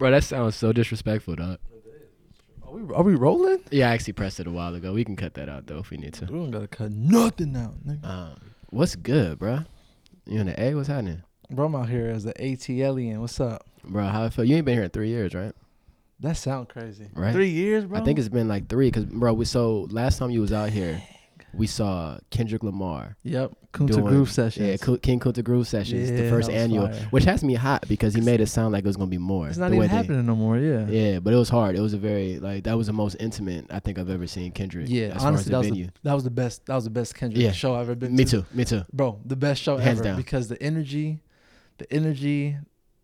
Bro, that sounds so disrespectful, dog. Are we, are we rolling? Yeah, I actually pressed it a while ago. We can cut that out though if we need to. We don't gotta cut nothing out, nigga. Um, what's good, bro? You in the A? What's happening, Bro, I'm out here as an ATLian. What's up? bro? How I feel? You ain't been here in three years, right? That sound crazy. Right. Three years, bro. I think it's been like three, cause bro, we so last time you was out here, we saw Kendrick Lamar. Yep. Kunta Groove sessions. Yeah, King Kunta Groove Sessions, the first annual, fire. which has me hot because he made it sound like it was gonna be more. It's not even way they- happening no more. Yeah. Yeah, but it was hard. It was a very like that was the most intimate I think I've ever seen Kendrick. Yeah, as far as honestly, the that was venue. the, that was the best. That was the best Kendrick Yeah. show I've ever been me to. too. Me too. bro. The best show Hands ever down. because the energy, the energy,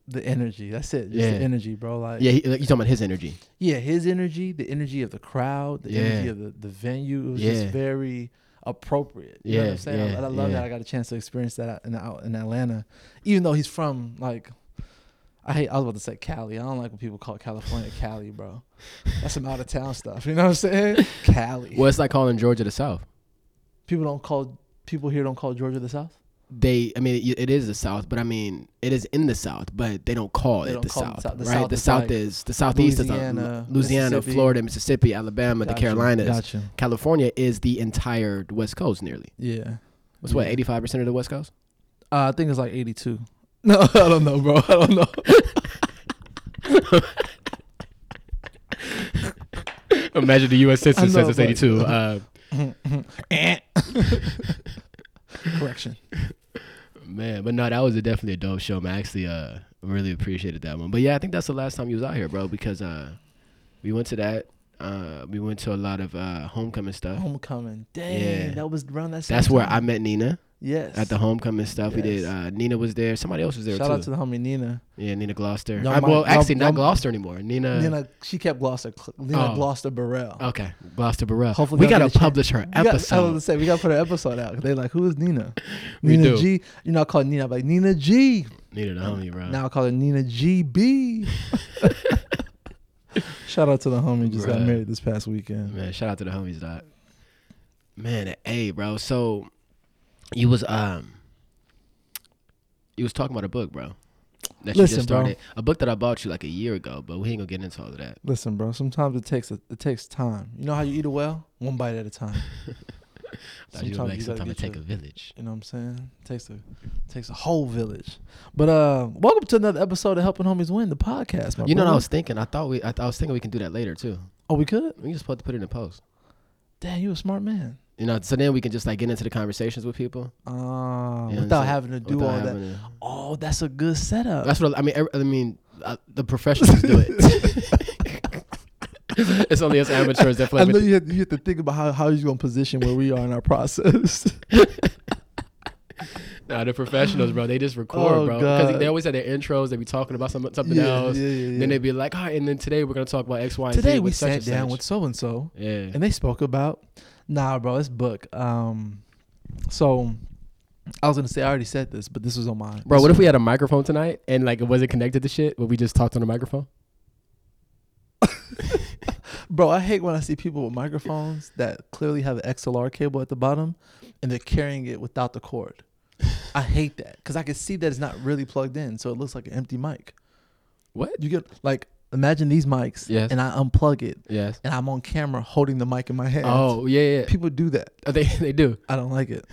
the energy. That's it. Just Yeah. the energy, bro. Like Yeah, he, like, you talking about his energy? yeah, his energy, the energy of the crowd, the Yeah. energy of the, the venue. It was Yeah. just very appropriate. You know what Yeah, I'm saying? I- yeah, I, love yeah. that I got a chance to experience that in out in Atlanta, even though he's from like. I hate. I was about to say Cali. I don't like when people call California Cali, bro. That's some out of town stuff. You know what I'm saying? Cali. Well, it's like calling Georgia the South. People don't call. People here don't call Georgia the South. They, I mean, it, it is the South, but I mean, it is in the South, but they don't call They it don't the call South, the South. The right? South the is South like is the Southeast Louisiana, is uh, Louisiana, Mississippi. Florida, Mississippi, Alabama, the Carolinas. Gotcha. California is the entire West Coast, nearly. Yeah. What's what, eighty five percent of the West Coast? Uh, I think it's like 82. No, I don't know, bro. I don't know. Imagine the U.S. Census know, says it's eighty two. Uh, Correction. Man, but no, that was a definitely a dope show, man. I actually uh really appreciated that one. But yeah, I think that's the last time you was out here, bro, because uh we went to that. Uh we went to a lot of uh homecoming stuff. Homecoming. Dang, Yeah. that was around that same That's where I met Nina Yes. at the homecoming stuff. We did uh Nina was there. Somebody else was there too. Shout too. out to the homie Nina. yeah, Nina Gloucester. Y'all I- well, y'all- actually not y'all- Gloucester anymore. Nina, Nina, she kept Gloucester. Nina Oh. Gloucester Burrell. Okay, Gloucester Burrell. Hopefully we gotta get a chance- publish her We got- I was gonna say we gotta put an episode out. They like, who is Nina? Nina do. G. You're not calling Nina, I'm like Nina G. Nina the homie, bro. Now I call her Nina GB. Shout out to the homie just got married this past weekend. Man, shout out to the homies, dog. Man, hey, bro. So you was um you was talking about a book, bro. That you Listen, just bro. started. A book that I bought you like a year ago, but we ain't gonna get into all of that. Listen, bro. Sometimes it takes a, it takes time. You know how you eat a well? One bite at a time. Sometimes like you sometimes it get take a village. You know what I'm saying? takes a takes a whole village. But uh, welcome to another episode of Helping Homies Win, the podcast. My You know what I was thinking? I thought we I, th- I was thinking we can do that later too. Oh, we could. We just supposed to put it in a post. Damn, you a smart man. You know, so then we can just like get into the conversations with people Uh, You know without having to do all that. to- Oh, that's a good setup. That's what I, I mean. I mean, uh, the professionals do it. it's only us amateurs that I play. know you have, you have to think about how, how you're gonna position where we are in our process. Nah, the professionals, bro. They just record, Oh, bro. Because they always have their intros. They be talking about some, something Yeah, else. yeah, yeah, yeah. Then they'd be like, all right, and then today we're gonna talk about X, Y, and Z. Today we sat down such." with so and so, Yeah. and they spoke about. Nah, bro, it's book. Um, so I was gonna say I already said this, but this was on my. Bro, what if we had a microphone tonight and like it wasn't connected to shit, but we just talked on the microphone? Bro, I hate when I see people with microphones that clearly have an XLR cable at the bottom and they're carrying it without the cord. I hate that because I can see that it's not really plugged in, so it looks like an empty mic. What? You get like imagine these mics, Yes. and I unplug it, Yes. and I'm on camera holding the mic in my hand. Oh yeah, yeah. people do that. Oh, they they do. I don't like it.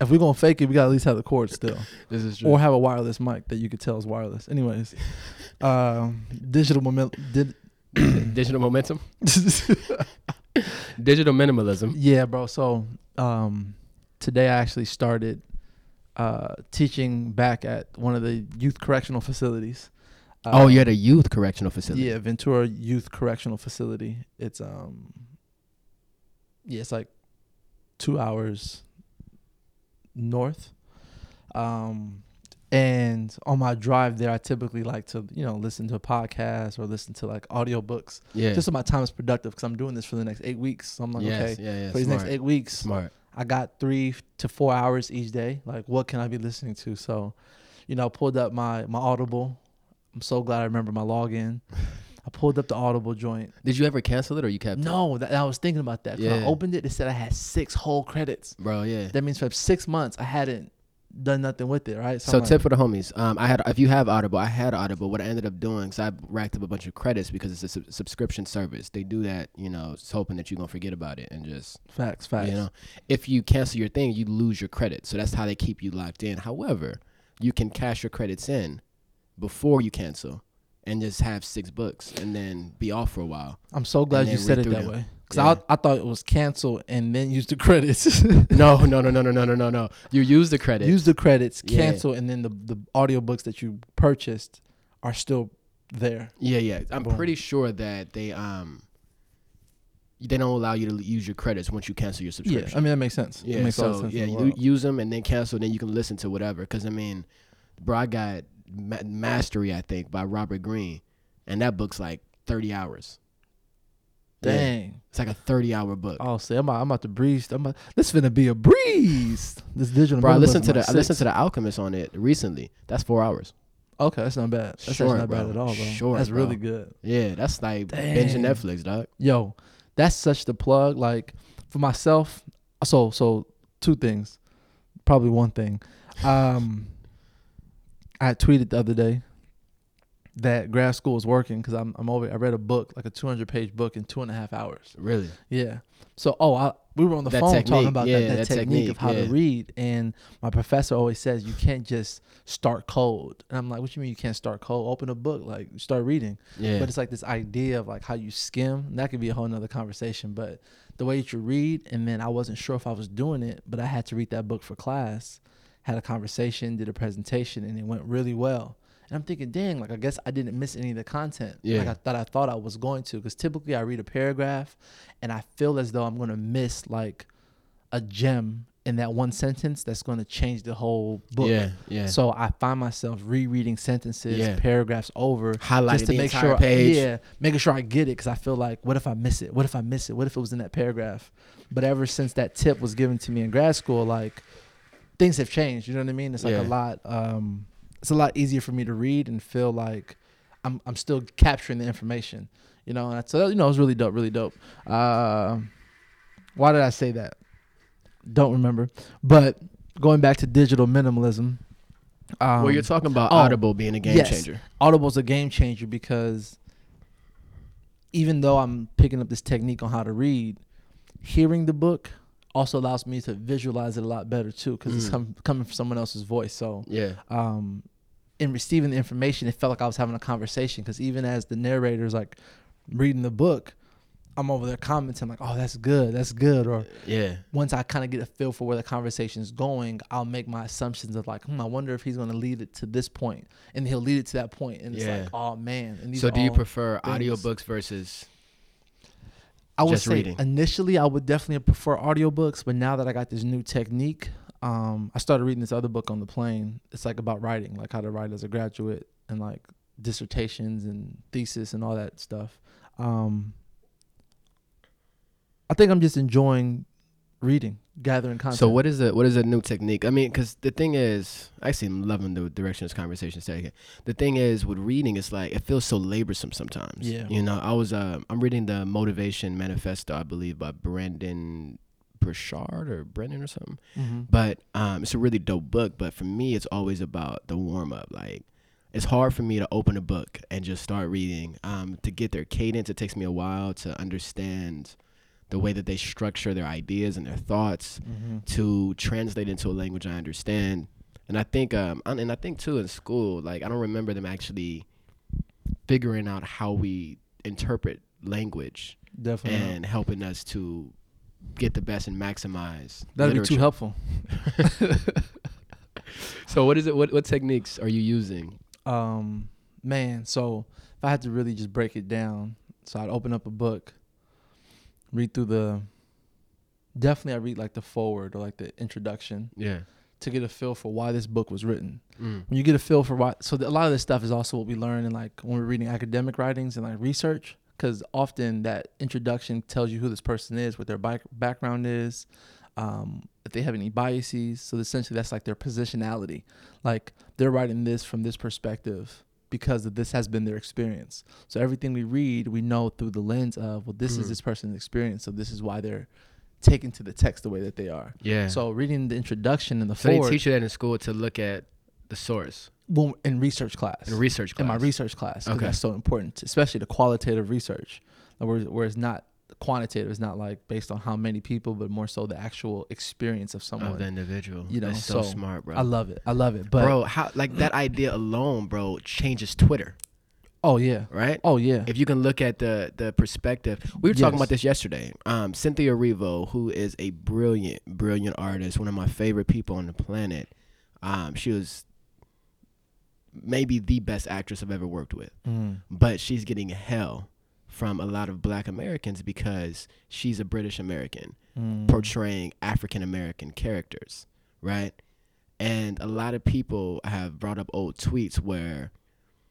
if we're gonna fake it, we gotta at least have the cord still, This is true. or have a wireless mic that you could tell is wireless. Anyways, um, digital moment. Did Digital momentum. Digital minimalism. Yeah, bro. So um, today I actually started uh, teaching back at one of the youth correctional facilities. Uh, oh, you're at a youth correctional facility. Yeah, Ventura Youth Correctional Facility. It's um, yeah, it's like two hours north. Um, and on my drive there, I typically like to you know listen to a podcast or listen to like audiobooks Yeah. just so my time is productive because I'm doing this for the next eight weeks. So I'm like, yes. okay, Yeah. Yeah. for these next eight weeks, Smart. I got three to four hours each day. Like, what can I be listening to? So, you know, I pulled up my my Audible. I'm so glad I remember my login. I pulled up the Audible joint. Did you ever cancel it or you kept it? No, that, I was thinking about that. When I Yeah. opened it, it said I had six whole credits. Bro, yeah. That means for six months I hadn't done nothing with it, right? So I'm like, tip for the homies. Um, I had if you have Audible, I had Audible. What I ended up doing, so I racked up a bunch of credits because it's a sub- subscription service. They do that, you know, hoping that you're gonna forget about it and just facts, facts. you know, if you cancel your thing, you lose your credits. So that's how they keep you locked in. However, you can cash your credits in before you cancel and just have six books and then be off for a while. I'm so glad you said it that them. way. Cause Yeah. I, I thought it was cancel and then use the credits. No, no, no, no, no, no, no, no, no. You use the credits. use the credits, Yeah. cancel, and then the the audiobooks that you purchased are still there. Yeah, yeah. I'm Boom. pretty sure that they um they don't allow you to use your credits once you cancel your subscription. Yeah. I mean that makes sense. Yeah, it makes so sense yeah, you use them and then cancel, and then you can listen to whatever. Because I mean, bro, I got Ma- Mastery, I think, by Robert Greene, and that book's like thirty hours. Yeah, Dang. it's like a thirty-hour book. Oh, say I'm, about- I'm about to breeze. I'm about, this finna be a breeze. This digital. bro, I listened to the I listened to the Alchemist on it recently. That's four hours. Okay, that's not bad. That's Short, not bad at all, bro. Short, that's bro. really good. Yeah, that's like Dang. binging Netflix, dog. Yo, that's such the plug. Like for myself, so so two things, probably one thing. Um, I tweeted the other day that grad school is working because I'm I'm over. I read a book like a 200 page book in two and a half hours. Really? Yeah. So oh, I, we were on the That phone technique, talking about yeah, that, that, that technique, of how yeah. to read, and my professor always says you can't just start cold. And I'm like, what do you mean you can't start cold? Open a book, like start reading. Yeah. But it's like this idea of like how you skim. and that could be a whole nother conversation. But the way that you read, and then I wasn't sure if I was doing it, but I had to read that book for class. Had a conversation, did a presentation, and it went really well. And I'm thinking, dang, like I guess I didn't miss any of the content. Yeah. Like I thought I thought I was going to. Because typically I read a paragraph and I feel as though I'm gonna miss like a gem in that one sentence that's gonna change the whole book. Yeah, yeah. So I find myself rereading sentences, Yeah. paragraphs over, Highlighting just to the make entire sure, page. yeah, making sure I get it because I feel like, what if I miss it? What if I miss it? What if it was in that paragraph? But ever since that tip was given to me in grad school, like things have changed. You know what I mean? It's like Yeah. a lot. Um, it's a lot easier for me to read and feel like I'm I'm still capturing the information. You know, and so you know, it was really dope, really dope. Uh, why did I say that? Don't remember. But going back to digital minimalism. Um, well, you're talking about oh, Audible being a game yes. changer. Audible's a game changer because even though I'm picking up this technique on how to read, hearing the book also allows me to visualize it a lot better too because it's Mm. com- coming from someone else's voice. So, Yeah. um, in receiving the information, it felt like I was having a conversation because even as the narrator's like reading the book, I'm over there commenting like, "Oh, that's good, that's good," or Yeah. once I kind of get a feel for where the conversation is going, I'll make my assumptions of like, hmm, I wonder if he's going to lead it to this point, and he'll lead it to that point, and it's like, oh man. And these So do you prefer things. audiobooks versus I would say reading? initially I would definitely prefer audiobooks, but now that I got this new technique, um, I started reading this other book on the plane. It's like about writing, like how to write as a graduate, and like dissertations and thesis and all that stuff. Um, I think I'm just enjoying reading, gathering content. So what is the what is a new technique? I mean, because the thing is, I see I'm loving the direction this conversation is taking. The thing is, with reading, it's like it feels so laborsome sometimes. Yeah. You know, I was uh, I'm reading the Motivation Manifesto, I believe, by Brendon Burchard or Brennan or something. Mhm. But um, it's a really dope book. But for me, it's always about the warm up. Like, it's hard for me to open a book and just start reading. Um, to get their cadence, it takes me a while to understand the way that they structure their ideas and their thoughts Mhm. to translate into a language I understand. And I think, um, and I think too in school, like I don't remember them actually figuring out how we interpret language Definitely. not. and helping us to get the best and maximize. That'd be too helpful. So what is it? What what techniques are you using? Um, man, so if I had to really just break it down, so I'd open up a book, read through the. Definitely, I read like the forward or like the introduction Yeah. to get a feel for why this book was written. Mm. When you get a feel for why, so the, a lot of this stuff is also what we learn in like when we're reading academic writings and like research, because often that introduction tells you who this person is, what their back, background is, um, if they have any biases. So essentially, that's like their positionality. Like they're writing this from this perspective because of this has been their experience. So everything we read, we know through the lens of, well, this is Mm. this person's experience. So this is why they're taken to the text the way that they are. Yeah. So reading the introduction and the So they teach you that in school to look at the source well, in research class. in research class. in my research class. Okay. That's so important, especially the qualitative research, where, where it's not quantitative. It's not like based on how many people, but more so the actual experience of someone. of the individual. You know, That's so, so smart, bro. I love it. I love it. But bro, how like that idea alone, bro, changes Twitter, oh yeah, right? oh yeah, If you can look at the the perspective, we were talking about this yesterday. Um, Cynthia Erivo, who is a brilliant, brilliant artist, one of my favorite people on the planet. Um, she was maybe the best actress I've ever worked with, Mm. but she's getting hell from a lot of Black Americans because she's a British American Mm. portraying African American characters, right? And a lot of people have brought up old tweets where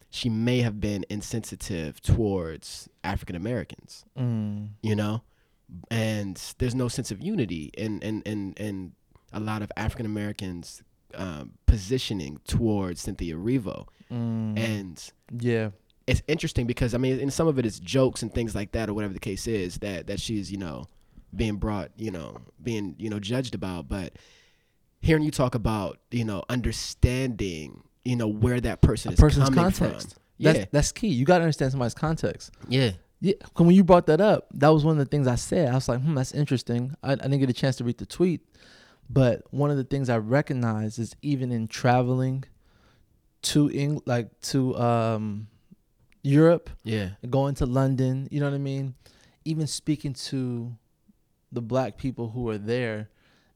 she may have been insensitive towards African Americans, Mm. you know? And there's no sense of unity in in, in, in a lot of African Americans um, positioning towards Cynthia Erivo. Mm. And yeah, it's interesting because I mean, in some of it, it is jokes and things like that, or whatever the case is that that she's you know being brought, you know, being you know judged about. But hearing you talk about you know understanding, you know, where that person A is person's coming context. from. that's Yeah, that's key. You got to understand somebody's context. yeah, Yeah, when you brought that up, that was one of the things I said. I was like, hmm, that's interesting. I, I didn't get a chance to read the tweet, but one of the things I recognize is even in traveling to Eng- like to um, Europe, yeah, going to London, you know what I mean? Even speaking to the black people who are there,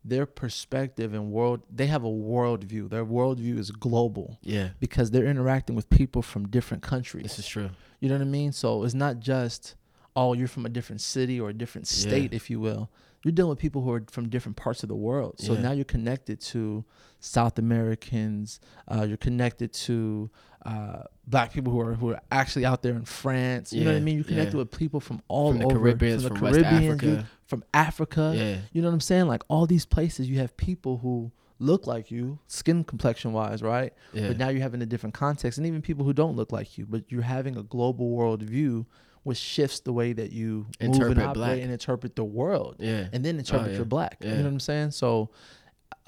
their perspective and world, they have a worldview. Their worldview is global yeah. because they're interacting with people from different countries. This is true. You know what I mean? So it's not just, oh, you're from a different city or a different state, Yeah. if you will. You're dealing with people who are from different parts of the world. So Yeah. now you're connected to South Americans. Uh, you're connected to uh, black people who are who are actually out there in France. You know what I mean? You're connected yeah. with people from all From the over, Caribbeans, from the from West Caribbeans, you- from Africa. Yeah, You know what I'm saying? Like all these places, you have people who look like you, skin complexion wise, right? yeah, But now you're having a different context, and even people who don't look like you, but you're having a global world view, which shifts the way that you move and Interpret operate black. and interpret the world, yeah, and then interpret yeah. your black. Yeah. You know what I'm saying? So,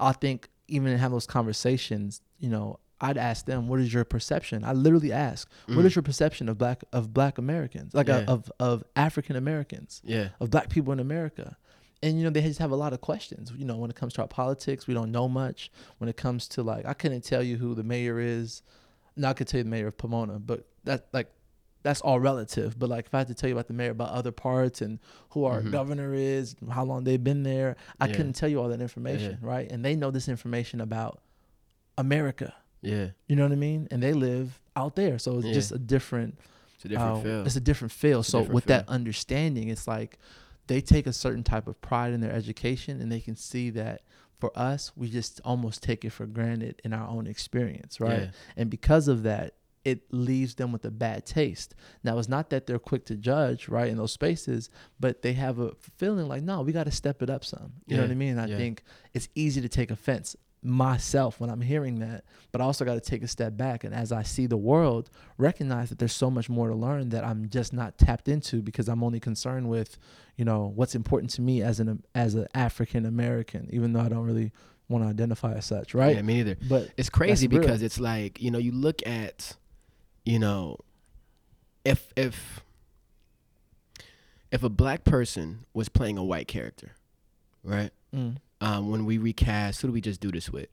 I think even in having those conversations, you know, I'd ask them, "What is your perception?" I literally ask, "What Mm. is your perception of black of black Americans, like uh, Yeah. of of African Americans?" yeah, of black people in America. And you know, they just have a lot of questions. You know, when it comes to our politics, we don't know much. When it comes to like I couldn't tell you who the mayor is. No, I could tell you the mayor of Pomona, but that like that's all relative. But like if I had to tell you about the mayor about other parts and who our Mhm. governor is, how long they've been there, I Yeah. couldn't tell you all that information, right? And they know this information about America. Yeah. You know what I mean? And they live out there. So it's Yeah. just a different It's a different uh, feel. It's a different feel. A so different with that understanding, it's like they take a certain type of pride in their education, and they can see that for us, we just almost take it for granted in our own experience, right? Yeah. And because of that, it leaves them with a bad taste. Now, it's not that they're quick to judge, right, in those spaces, but they have a feeling like, no, we got to step it up some. You know what I mean? And I yeah. think it's easy to take offense myself when I'm hearing that, but I also got to take a step back and as I see the world, recognize that there's so much more to learn that I'm just not tapped into because I'm only concerned with, you know, what's important to me as an as an African American, even though I don't really want to identify as such, right? Yeah, me neither. But it's crazy because it's like you know you look at you know if if if a black person was playing a white character right mm, um when we recast who do we just do this with?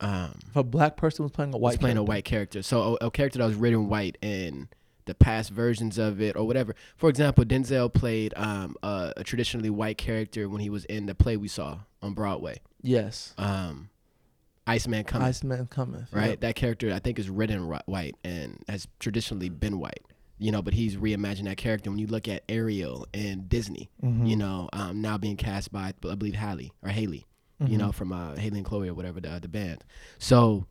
Um if a black person was playing a was white playing a character- white character. So a, a character that was written white in the past versions of it or whatever. For example denzel played um a, a traditionally white character when he was in the play we saw on broadway. Yes, um iceman coming Iceman cometh, right? Yep. That character I think is written white and has traditionally been white, you know. But he's reimagined that character. When you look at Ariel and Disney, Mhm. you know, um, now being cast by I believe Haley or Haley, you Mhm. know, from uh, Haley and Chloe or whatever the the band. So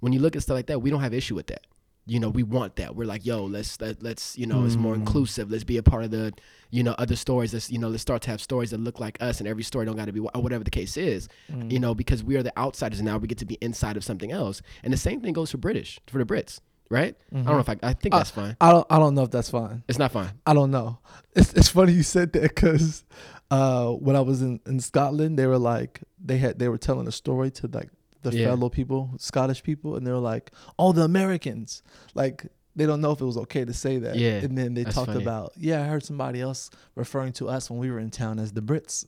when you look at stuff like that, we don't have issue with that. You know, we want that. We're like, yo, let's let, let's you know, it's more Mm. inclusive. Let's be a part of the, you know, other stories. Let's you know, let's start to have stories that look like us, and every story don't got to be wh- whatever the case is Mm. you know, because we are the outsiders and now we get to be inside of something else. And the same thing goes for British, for the Brits, right? I don't know if I. I think that's fine. I don't. I don't know if that's fine. It's not fine. I don't know. It's it's funny you said that because uh, when I was in, in Scotland, they were like they had they were telling a story to like the Yeah. fellow people, Scottish people, and they were like, "Oh, the Americans!" Like they don't know if it was okay to say that. Yeah, And then they talked funny. about, yeah, I heard somebody else referring to us when we were in town as the Brits.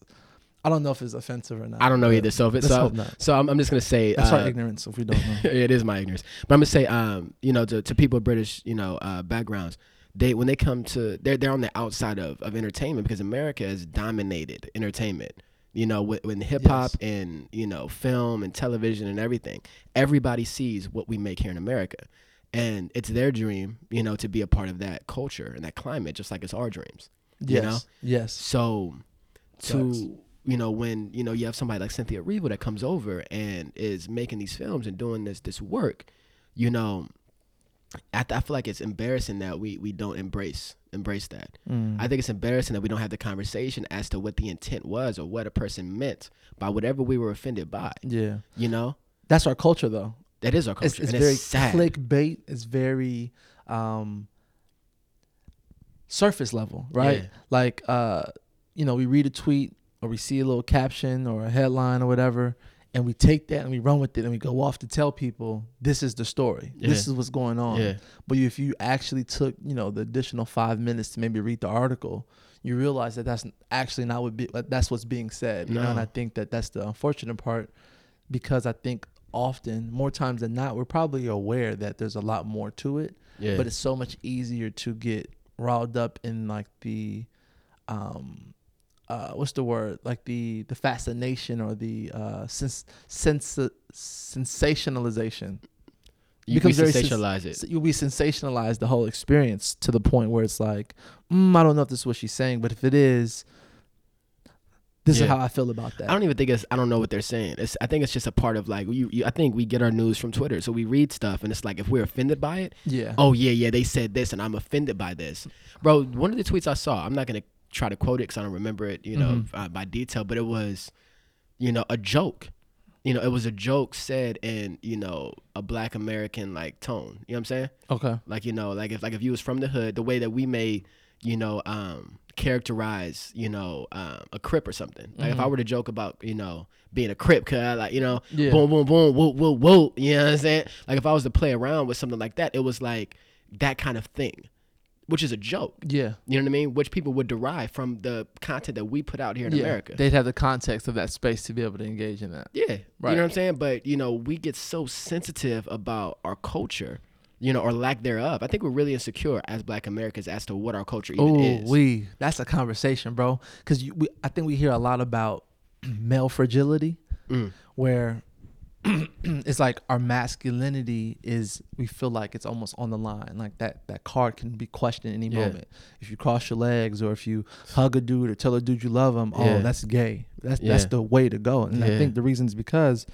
I don't know if it's offensive or not. I don't know either. So if it's so, not. so I'm, I'm just gonna say That's uh, our ignorance if we don't know. it is my ignorance. But I'm gonna say, um, you know, to, to people with British, you know, uh, backgrounds, they when they come to they're they're on the outside of, of entertainment because America has dominated entertainment. You know, with, with hip hop Yes. and you know film and television and everything, everybody sees what we make here in America, and it's their dream, you know, to be a part of that culture and that climate, just like it's our dreams. Yes. know? Yes. So to. You know when you know you have somebody like Cynthia Erivo that comes over and is making these films and doing this this work, you know, I, I feel like it's embarrassing that we we don't embrace embrace that. Mm. I think it's embarrassing that we don't have the conversation as to what the intent was or what a person meant by whatever we were offended by. yeah. You know, That's our culture, though. that is our culture. it's, it's very it's sad. clickbait. It's very um, surface level, right? Yeah. Like, uh, you know, we read a tweet or we see a little caption or a headline or whatever, and we take that and we run with it and we go off to tell people this is the story. This is what's going on. Yeah. But if you actually took, you know, the additional five minutes to maybe read the article, you realize that that's actually not what be, that's what's being said. You know, and I think that that's the unfortunate part because I think often, more times than not, we're probably aware that there's a lot more to it, Yeah. but it's so much easier to get riled up in like the, um, uh, what's the word? Like the the fascination or the uh, sens- sens- sensationalization. you becomes very sens- sensationalize it. We sensationalize the whole experience to the point where it's like, mm, I don't know if this is what she's saying, but if it is, this Yeah. is how I feel about that. I don't even think it's. I don't know what they're saying. It's. I think it's just a part of like you, you. I think we get our news from Twitter, so we read stuff, and it's like if we're offended by it, yeah. oh yeah, yeah, they said this, and I'm offended by this, bro. One of the tweets I saw, I'm not gonna try to quote it because I don't remember it, you know, Mhm. uh, by detail, but it was, you know, a joke. You know, it was a joke said in you know a Black American like tone. You know what I'm saying? Okay. Like you know, like if like if you was from the hood, the way that we may, you know, um, characterize, you know, um, a crip or something. Like if I Mhm. were to joke about, you know, being a crip, cause I like, you know, Yeah. boom, boom, boom, whoa, whoa, whoa. You know what I'm saying? Like if I was to play around with something like that, it was like that kind of thing, which is a joke. Yeah. You know what I mean? Which people would derive from the content that we put out here in yeah. America. They'd have the context of that space to be able to engage in that. Yeah. Right. You know what I'm saying? But, you know, we get so sensitive about our culture, you know, or lack thereof. I think we're really insecure as black Americans as to what our culture even Oh, is. we that's a conversation, bro. Because we, I think we hear a lot about male fragility, Mm. where it's like our masculinity is we feel like it's almost on the line, like that that card can be questioned any Yeah. moment. If you cross your legs or if you hug a dude or tell a dude you love him, Yeah. oh, that's gay. That's that's the way to go. And I think the reason is because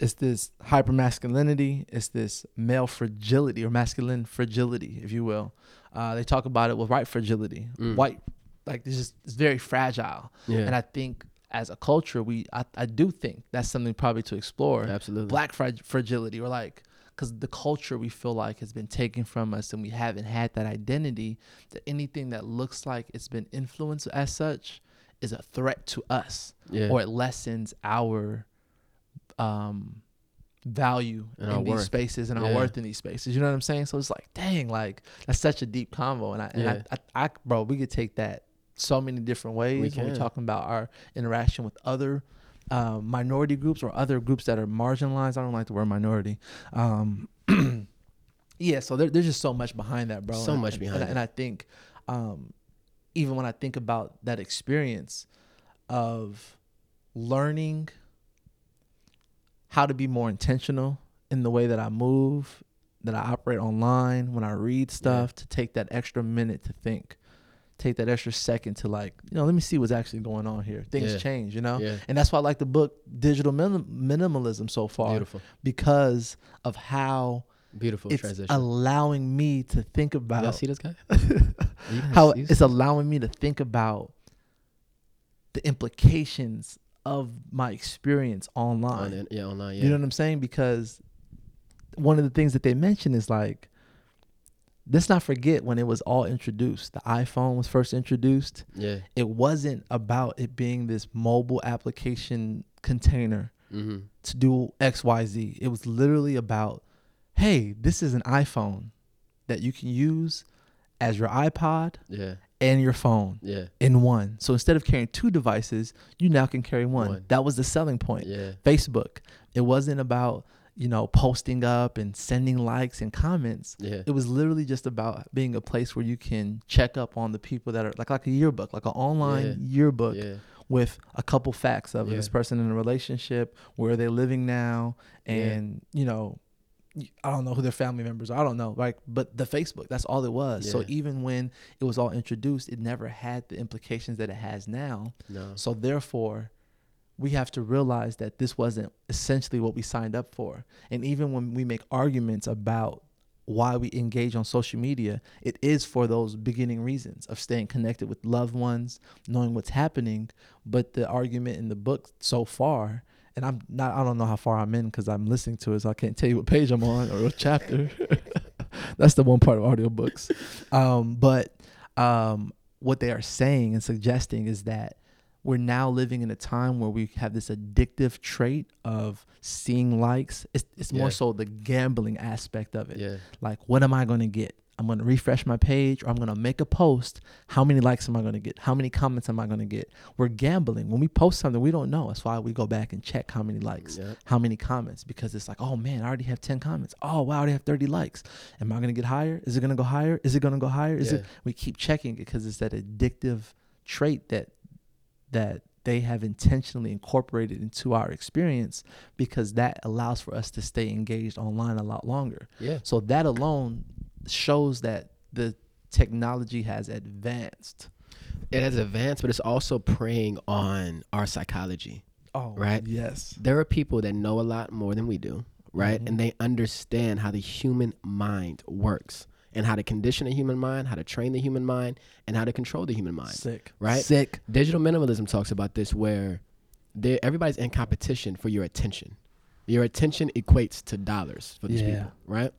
it's this hyper masculinity, it's this male fragility or masculine fragility, if you will. Uh, they talk about it with white fragility. Mm. White, like this is it's very fragile. Yeah. And I think as a culture, we I, I do think that's something probably to explore. Absolutely. Black frag- fragility, or like because the culture we feel like has been taken from us, and we haven't had that identity. That anything that looks like it's been influenced as such is a threat to us, yeah. or it lessens our um value And in our these worth. spaces and our worth in these spaces. You know what I'm saying? So it's like, dang, like that's such a deep convo, and I, and Yeah. I, I, I, bro, we could take that so many different ways when we're talking about our interaction with other um, minority groups or other groups that are marginalized. I don't like the word minority. Um, yeah, so there, there's just so much behind that, bro. So And- much and- behind and, and I think um, even when I think about that experience of learning how to be more intentional in the way that I move, that I operate online, when I read stuff, to take that extra minute to think, take that extra second to like, you know, let me see what's actually going on here. Things Yeah. change, you know? Yeah. And that's why I like the book Digital Minim- Minimalism so far Beautiful. because of how Beautiful it's transition. allowing me to think Y'all about see this guy? How it's allowing me to think about the implications of my experience online. on, yeah, online. Yeah. You know what I'm saying? Because one of the things that they mention is like let's not forget when it was all introduced. The iPhone was first introduced. Yeah. It wasn't about it being this mobile application container Mm-hmm. to do XYZ. It was literally about, hey, this is an iPhone that you can use as your iPod Yeah. and your phone Yeah. in one. So instead of carrying two devices, you now can carry one. One. That was the selling point. Yeah. Facebook. It wasn't about, you know, posting up and sending likes and comments. Yeah. It was literally just about being a place where you can check up on the people that are like like a yearbook, like an online yearbook Yeah. with a couple facts of Yeah. this person in a relationship, where are they living now, Yeah. and you know, I don't know who their family members are. I don't know, like, but the Facebook, that's all it was. So even when it was all introduced, it never had the implications that it has now. No. So therefore, we have to realize that this wasn't essentially what we signed up for. And even when we make arguments about why we engage on social media, it is for those beginning reasons of staying connected with loved ones, knowing what's happening. But the argument in the book so far, and I'm not, I don't know how far I'm in because I'm listening to it, so I can't tell you what page I'm on or what chapter. That's the one part of audiobooks. Um, but um, what they are saying and suggesting is that we're now living in a time where we have this addictive trait of seeing likes. It's, it's more so the gambling aspect of it. Yeah. Like, what am I going to get? I'm going to refresh my page or I'm going to make a post. How many likes am I going to get? How many comments am I going to get? We're gambling. When we post something, we don't know. That's why we go back and check how many likes, Yeah. how many comments, because it's like, oh man, I already have 10 comments. Oh, wow, I already have 30 likes. Am I going to get higher? Is it going to go higher? Is it going to go higher? Is Yeah. it? We keep checking it because it's that addictive trait that that they have intentionally incorporated into our experience because that allows for us to stay engaged online a lot longer. Yeah. So that alone shows that the technology has advanced. It has advanced, but it's also preying on our psychology. Oh, Right. Yes. There are people that know a lot more than we do, right? Mhm. And they understand how the human mind works and how to condition the human mind, how to train the human mind, and how to control the human mind. Sick. right? Sick. Digital minimalism talks about this where they everybody's in competition for your attention. Your attention equates to dollars for these Yeah. people, right?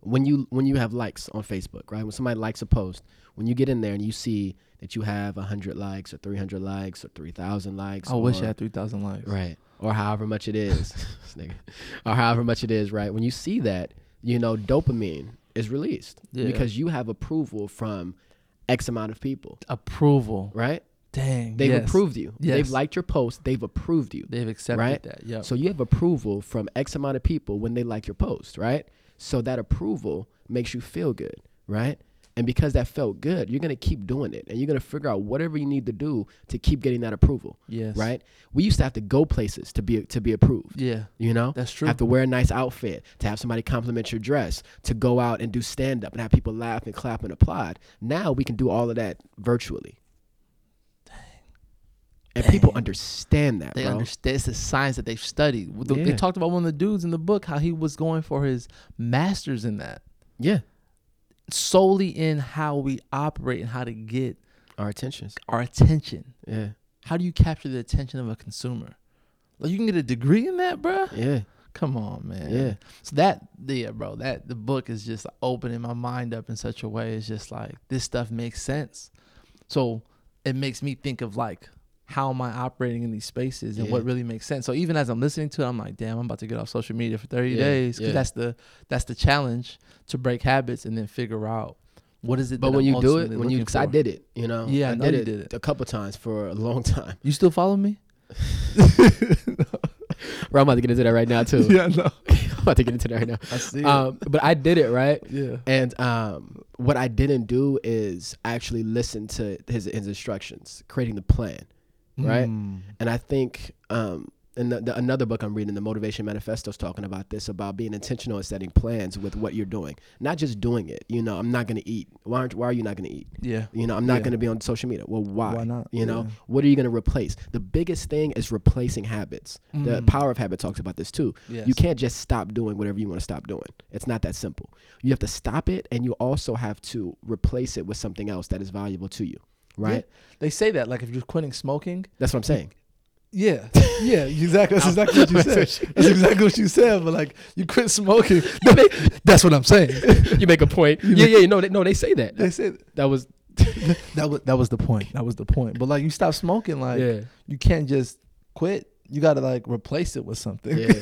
When you when you have likes on Facebook, right? When somebody likes a post, when you get in there and you see that you have 100 likes or 300 likes or 3000 likes I wish or- I had 3,000 likes. Right. Or however much it is. Or however much it is, right? When you see that, you know, dopamine is released Yeah. because you have approval from X amount of people, Approval. right? Dang. They've yes. approved you. Yes. They've liked your post. They've approved you. They've accepted Right? that. Yeah. So you have approval from X amount of people when they like your post, right? So that approval makes you feel good, right? And because that felt good, you're gonna keep doing it, and you're gonna figure out whatever you need to do to keep getting that approval, yes. right? We used to have to go places to be to be approved. Yeah. You know, That's true. have to wear a nice outfit, to have somebody compliment your dress, to go out and do stand up and have people laugh and clap and applaud. Now we can do all of that virtually. Dang. And people understand that, They bro. understand it's the science that they've studied. The- They talked about one of the dudes in the book how he was going for his master's in that yeah, solely in how we operate and how to get our attention. our attention. Yeah, How do you capture the attention of a consumer? Like you can get a degree in that, bro. yeah, Come on, man. yeah, So that, yeah, bro. That the book is just opening my mind up in such a way. It's just like this stuff makes sense. So it makes me think of like how am I operating in these spaces and Yeah. what really makes sense. So even as I'm listening to it, I'm like, damn, I'm about to get off social media for 30 Yeah, days because yeah. that's the that's the challenge to break habits and then figure out what is it. But when I'm you do it, when you, cause I did it, you know, Yeah, I I, did, it did it. a couple times for a long time. you still follow me? Bro, I'm about to get into that right now too. yeah, no, I'm about to get into that right now. I see. Um, but I did it right. yeah, And um, what I didn't do is actually listen to his, his instructions, creating the plan. Right? Mm. And I think, um, and the, the, another book I'm reading, the Motivation Manifesto, is talking about this about being intentional and setting plans with what you're doing, not just doing it. You know, I'm not going to eat. Why aren't? Why are you not going to eat? Yeah. You know, I'm not Yeah. going to be on social media. Well, why? Why not? You know, Yeah. what are you going to replace? The biggest thing is replacing habits. The Mm. power of habit talks about this too. Yes. You can't just stop doing whatever you want to stop doing. It's not that simple. You have to stop it, and you also have to replace it with something else that is valuable to you. Right? They say that like if you're quitting smoking, That's what I'm saying. Yeah, yeah, exactly. That's exactly what you said. That's exactly what you said. But like, you quit smoking. That's what I'm saying. you make a point. Yeah, yeah. No, they, no, they say that. They said That was that was that was the point. That was the point. But like, you stop smoking. Like, yeah. you can't just quit. You got to like replace it with something. Yeah.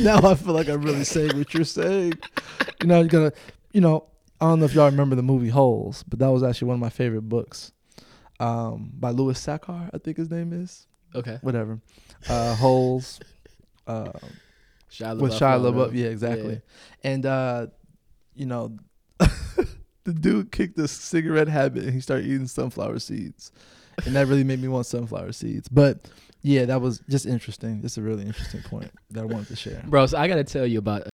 now I feel like I'm really saying what you're saying. You know, you're gonna, you know, I don't know if y'all remember the movie Holes, but that was actually one of my favorite books, um, by Louis Sachar, I think his name is. Okay. Whatever, uh, Holes, uh, Shia with Shia LaBeouf. Yeah, exactly. And uh, you know, the dude kicked the cigarette habit and he started eating sunflower seeds, and that really made me want sunflower seeds. But yeah, that was just interesting. Just a really interesting point that I wanted to share. Bro, so I gotta tell you about.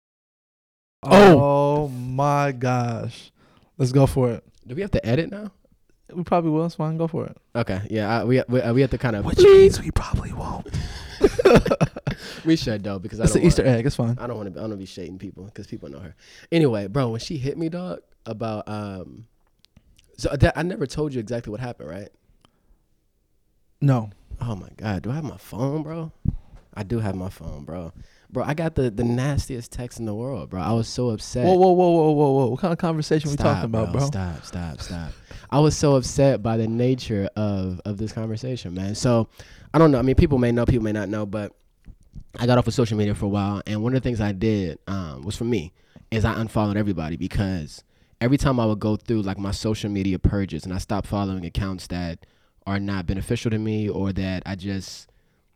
Oh, my gosh, let's go for it. Do we have to edit now? We probably will. It's fine. Go for it. Okay. Yeah. I, we we, uh, we have to kind of. Which means we probably won't. we should though because I It's don't the Easter wanna, egg. It's fine. I don't want to. I don't want to be shading people because people know her. Anyway, bro, when she hit me, dog, about um, so that I never told you exactly what happened, right? No. Oh my god, do I have my phone, bro? I do have my phone, bro. Bro, I got the the nastiest text in the world, bro. I was so upset. Whoa, whoa, whoa, whoa, whoa, whoa! What kind of conversation we Stop, talking about, bro? Stop, stop, stop. I was so upset by the nature of of this conversation, man. So I don't know. I mean, people may know, people may not know, but I got off of social media for a while, and one of the things I did um, was for me is I unfollowed everybody because every time I would go through like my social media purges, and I stopped following accounts that are not beneficial to me or that I just,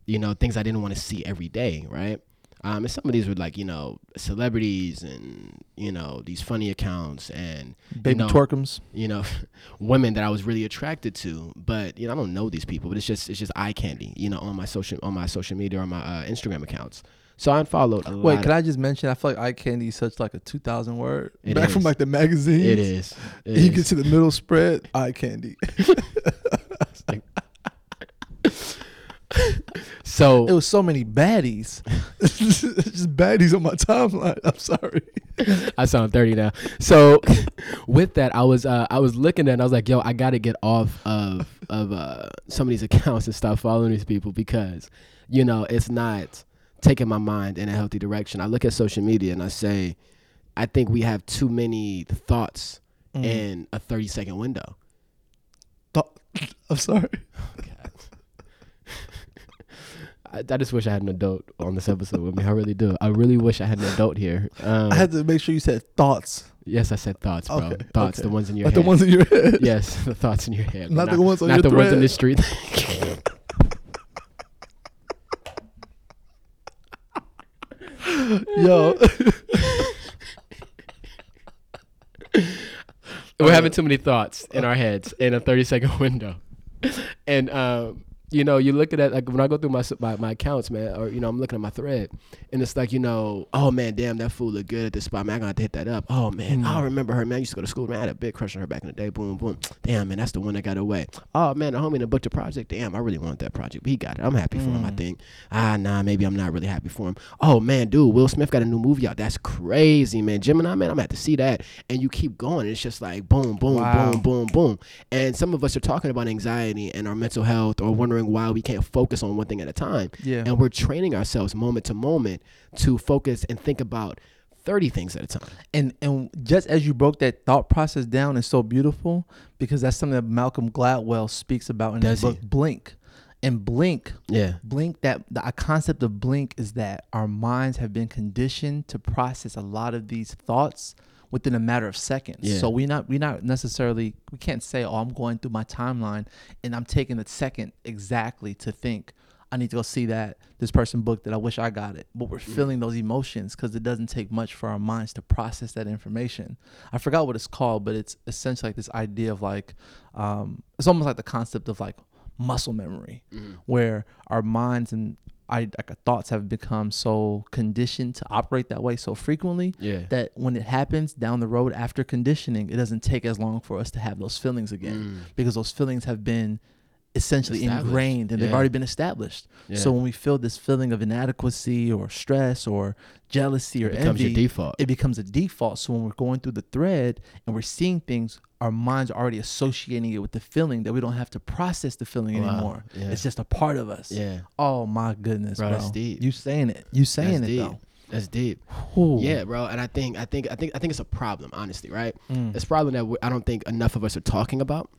you know, things I didn't want to see every day, right? Um, and some of these were like, you know, celebrities and, you know, these funny accounts and, Baby know, twerkums. you know, women that I was really attracted to. But, you know, I don't know these people, but it's just, it's just eye candy, you know, on my social, on my social media or my uh, Instagram accounts. So I unfollowed a Wait, can I just mention? I feel like eye candy is such like a two thousand word It back from like the magazines. It is. It you is. get to the middle spread, eye candy. so It was so many baddies. just baddies on my timeline. I'm sorry. I sound 30 now. So with that, I was uh, I was looking at it and I was like, yo, I gotta get off of of uh, some of these accounts and stop following these people because, you know, it's not taking my mind in a healthy direction. I look at social media and I say, I think we have too many thoughts Mm. in a 30 second window. I'm sorry. God. I, I just wish I had an adult on this episode with me. I really do. I really wish I had an adult here. Um, I had to make sure you said thoughts, yes, I said thoughts, bro. Okay, thoughts, okay. the ones in your like head. the ones in your head. Yes, the thoughts in your head. but Not the ones on not your the ones in the street. Yo, We're having too many thoughts in our heads in a 30 second window. And um, you know, you look at it like when I go through my, my my accounts, man, or you know, I'm looking at my thread, and it's like, you know, oh man, damn, that fool look good at this spot, man. I gotta hit that up. Oh man, Mm. I remember her, man. I used to go to school, man. I had a big crush on her back in the day. Boom, boom. Damn, man, that's the one that got away. Oh man, the homie that booked a project. Damn, I really want that project, but he got it. I'm happy for him. I Mm. think. Ah, nah, maybe I'm not really happy for him. Oh man, dude, Will Smith got a new movie out. That's crazy, man. Gemini, man, I'm gonna have to see that. And you keep going. It's just like boom, boom, Wow. boom, boom, boom. And some of us are talking about anxiety and our mental health, or wondering why we can't focus on one thing at a time. yeah. And we're training ourselves moment to moment to focus and think about 30 things at a time. and and just as you broke that thought process down is so beautiful because that's something that Malcolm Gladwell speaks about in Does his he? book Blink. And Blink, Yeah. Blink that the concept of Blink is that our minds have been conditioned to process a lot of these thoughts within a matter of seconds. Yeah. So we're not we're not necessarily we can't say, "Oh, I'm going through my timeline and I'm taking a second exactly to think I need to go see that this person booked that I wish I got it." But we're feeling those emotions cuz it doesn't take much for our minds to process that information. I forgot what it's called, but it's essentially like this idea of like um it's almost like the concept of like muscle memory where our minds and I like thoughts have become so conditioned to operate that way so frequently Yeah. that when it happens down the road after conditioning, it doesn't take as long for us to have those feelings again Mm. because those feelings have been essentially ingrained and they've already been established. Yeah. So when we feel this feeling of inadequacy or stress or jealousy or it becomes envy, your default. it becomes a default. So when we're going through the thread and we're seeing things, our minds are already associating it with the feeling that we don't have to process the feeling Wow. anymore. Yeah. It's just a part of us. Yeah, Oh my goodness, Bro, bro. that's deep. You saying it. You saying That's it deep. though. that's deep. Ooh. Yeah, bro. And I think, I think, I think, I think it's a problem. Honestly, right? Mm. It's a problem that we, I don't think enough of us are talking about.